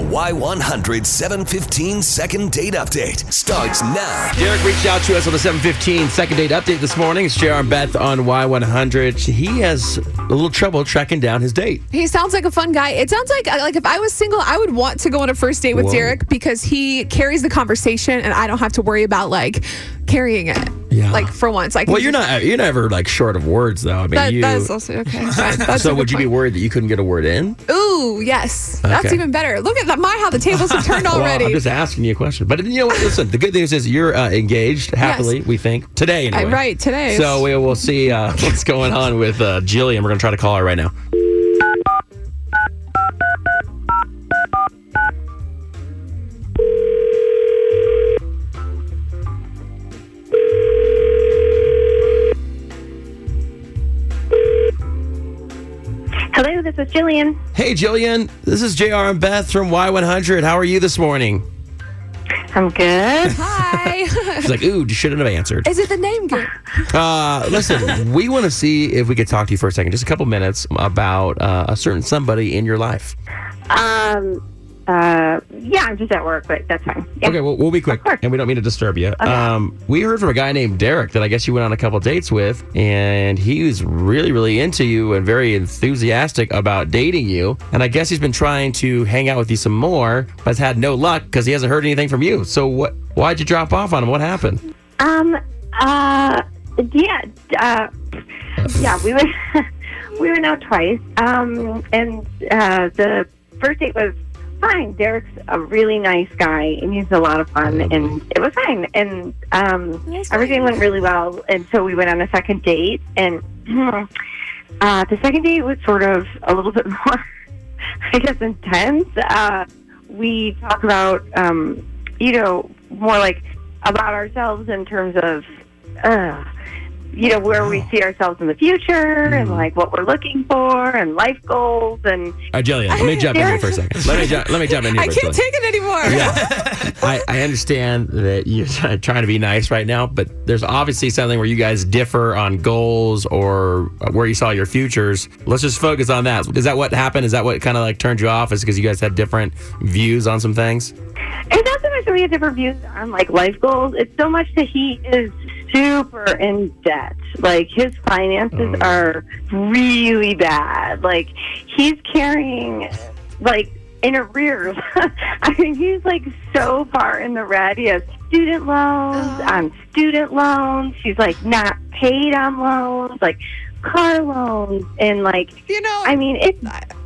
Y100 715 second date update starts now. Derek reached out to us on the 715 second date update this morning. It's JR and Beth on Y100. He has a little trouble tracking down his date. He sounds like a fun guy. It sounds like like if I was single, I would want to go on a first date with Whoa. Derek because he carries the conversation and I don't have to worry about like carrying it. Yeah. Like for once. Like Well, you're not you're never like short of words though. I mean, That, you. that's also okay. So would you be worried that you couldn't get a word in? Ooh, yes. That's even better. Look at that, my how the tables have turned Well, already. I'm just asking you a question. But you know what? Listen, the good news is you're uh, engaged happily. We think today. Anyway. I- right, today. So we will see uh, what's going on with uh, Jillian. We're gonna try to call her right now. This is Jillian. Hey, Jillian. This is JR and Beth from Y100. How are you this morning? I'm good. Hi. She's like, ooh, you shouldn't have answered. Is it the name good? Uh, listen, we want to see if we could talk to you for a second, just a couple minutes, about uh, a certain somebody in your life. Um, uh, yeah, I'm just at work, but that's fine. Yeah. Okay, well, we'll be quick, and we don't mean to disturb you. Um, we heard from a guy named Derek that I guess you went on a couple dates with, and he was really, really into you and very enthusiastic about dating you. And I guess he's been trying to hang out with you some more, but has had no luck because he hasn't heard anything from you. So what? Why'd you drop off on him? What happened? Um, uh, yeah, uh, yeah, we went, we went out twice. Um, and, uh, the first date was fine. Derek's a really nice guy and he's a lot of fun and it was fine. And, um, That's everything fine. went really well. And so we went on a second date and, uh, the second date was sort of a little bit more, I guess, intense. Uh, we talk about, um, you know, more like about ourselves in terms of, uh, you know, where we see ourselves in the future and hmm. like what we're looking for and life goals and All right, Jillian, let me jump in here for a second. Let me, ju- let me jump in here I for a can't second. take it anymore. I, I understand that you're trying to be nice right now, but there's obviously something where you guys differ on goals or where you saw your futures. Let's just focus on that. Is that what happened? Is that what kind of like turned you off? Is because you guys had different views on some things? it's not so much that we have different views on like life goals. It's so much that he is super in debt. Like his finances Oh. are really bad. Like he's carrying like in arrears. I mean, he's like so far in the red. He has student loans Oh. on student loans. He's like not paid on loans, like car loans, and like You know, I mean, it's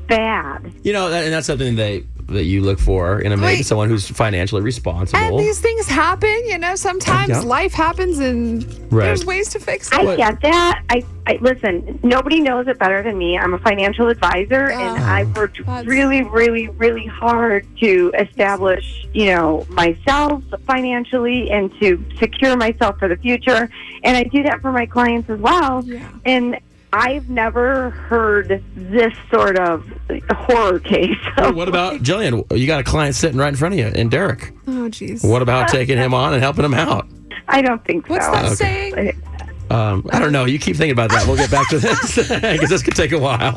bad. You know, and that's something that that you look for in a mate, Wait. someone who's financially responsible. and responsible. these things happen, you know, sometimes Yeah. life happens and Right. there's ways to fix it. I get that. I, I listen. Nobody knows it better than me. I'm a financial advisor, and I've worked that's- really, really, really hard to establish, you know, myself financially and to secure myself for the future. And I do that for my clients as well. Yeah. And I've never heard this sort of horror case. Well, what about Jillian? You got a client sitting right in front of you, and Derek. Oh, jeez. What about taking him on and helping him out? I don't think What's so. that Okay. saying? Um, I don't know. You keep thinking about that. We'll get back to this because this could take a while.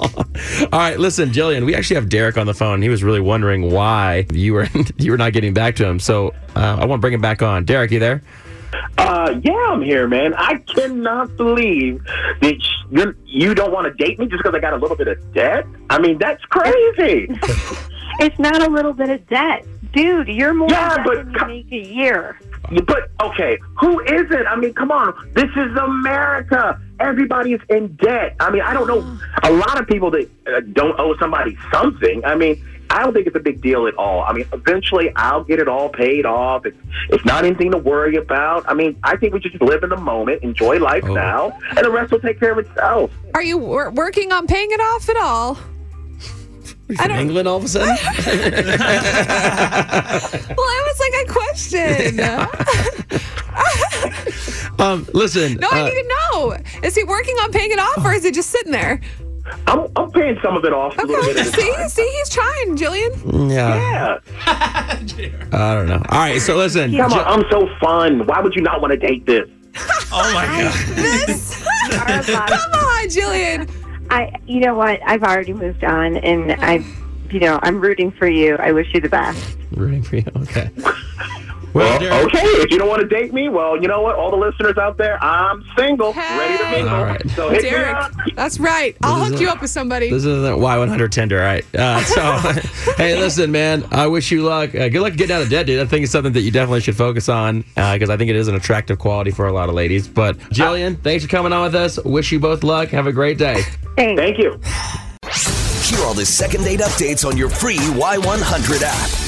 All right, listen, Jillian. We actually have Derek on the phone. He was really wondering why you were you were not getting back to him. So uh, I want to bring him back on. Derek, you there? Uh, yeah, I'm here, man. I cannot believe that sh- you're, you don't want to date me just because I got a little bit of debt. I mean, that's crazy. It's not a little bit of debt. Dude, you're more Yeah, but than you make a year. but okay, who isn't? I mean, come on. This is America. Everybody is in debt. I mean, I don't know a lot of people that uh, don't owe somebody something. I mean, I don't think it's a big deal at all. I mean, eventually I'll get it all paid off. It's, it's not anything to worry about. I mean, I think we should just live in the moment, enjoy life Oh. now, and the rest will take care of itself. Are you wor- working on paying it off at all? Are from England all of a sudden? Well, it was like a question. um, listen. No, I uh, need to know. Is he working on paying it off or is he just sitting there? I'm, I'm paying some of it off a little Okay. bit See, time. see, he's trying, Jillian. yeah, Yeah. I don't know. All right, so listen. Come Ji- on, I'm so fun. Why would you not want to date this? Oh my god. This. Are a lot of- Come on, Jillian. I, you know what? I've already moved on, and I've you know, I'm rooting for you. I wish you the best. Rooting for you. Okay. Well, Derek- okay. If you don't want to date me, well, you know what? All the listeners out there, I'm single, ready to mingle. All right. So hit me up. that's right. I'll This is hook a- you up with somebody. This isn't Y100 Tinder, all right? Uh, so, hey, listen, man, I wish you luck. Uh, good luck getting out of debt, dude. I think it's something that you definitely should focus on because I think it is an attractive quality for a lot of ladies. But, Jillian, thanks for coming on with us. Wish you both luck. Have a great day. Thanks. Thank you. Hear all the second date updates on your free Y100 app.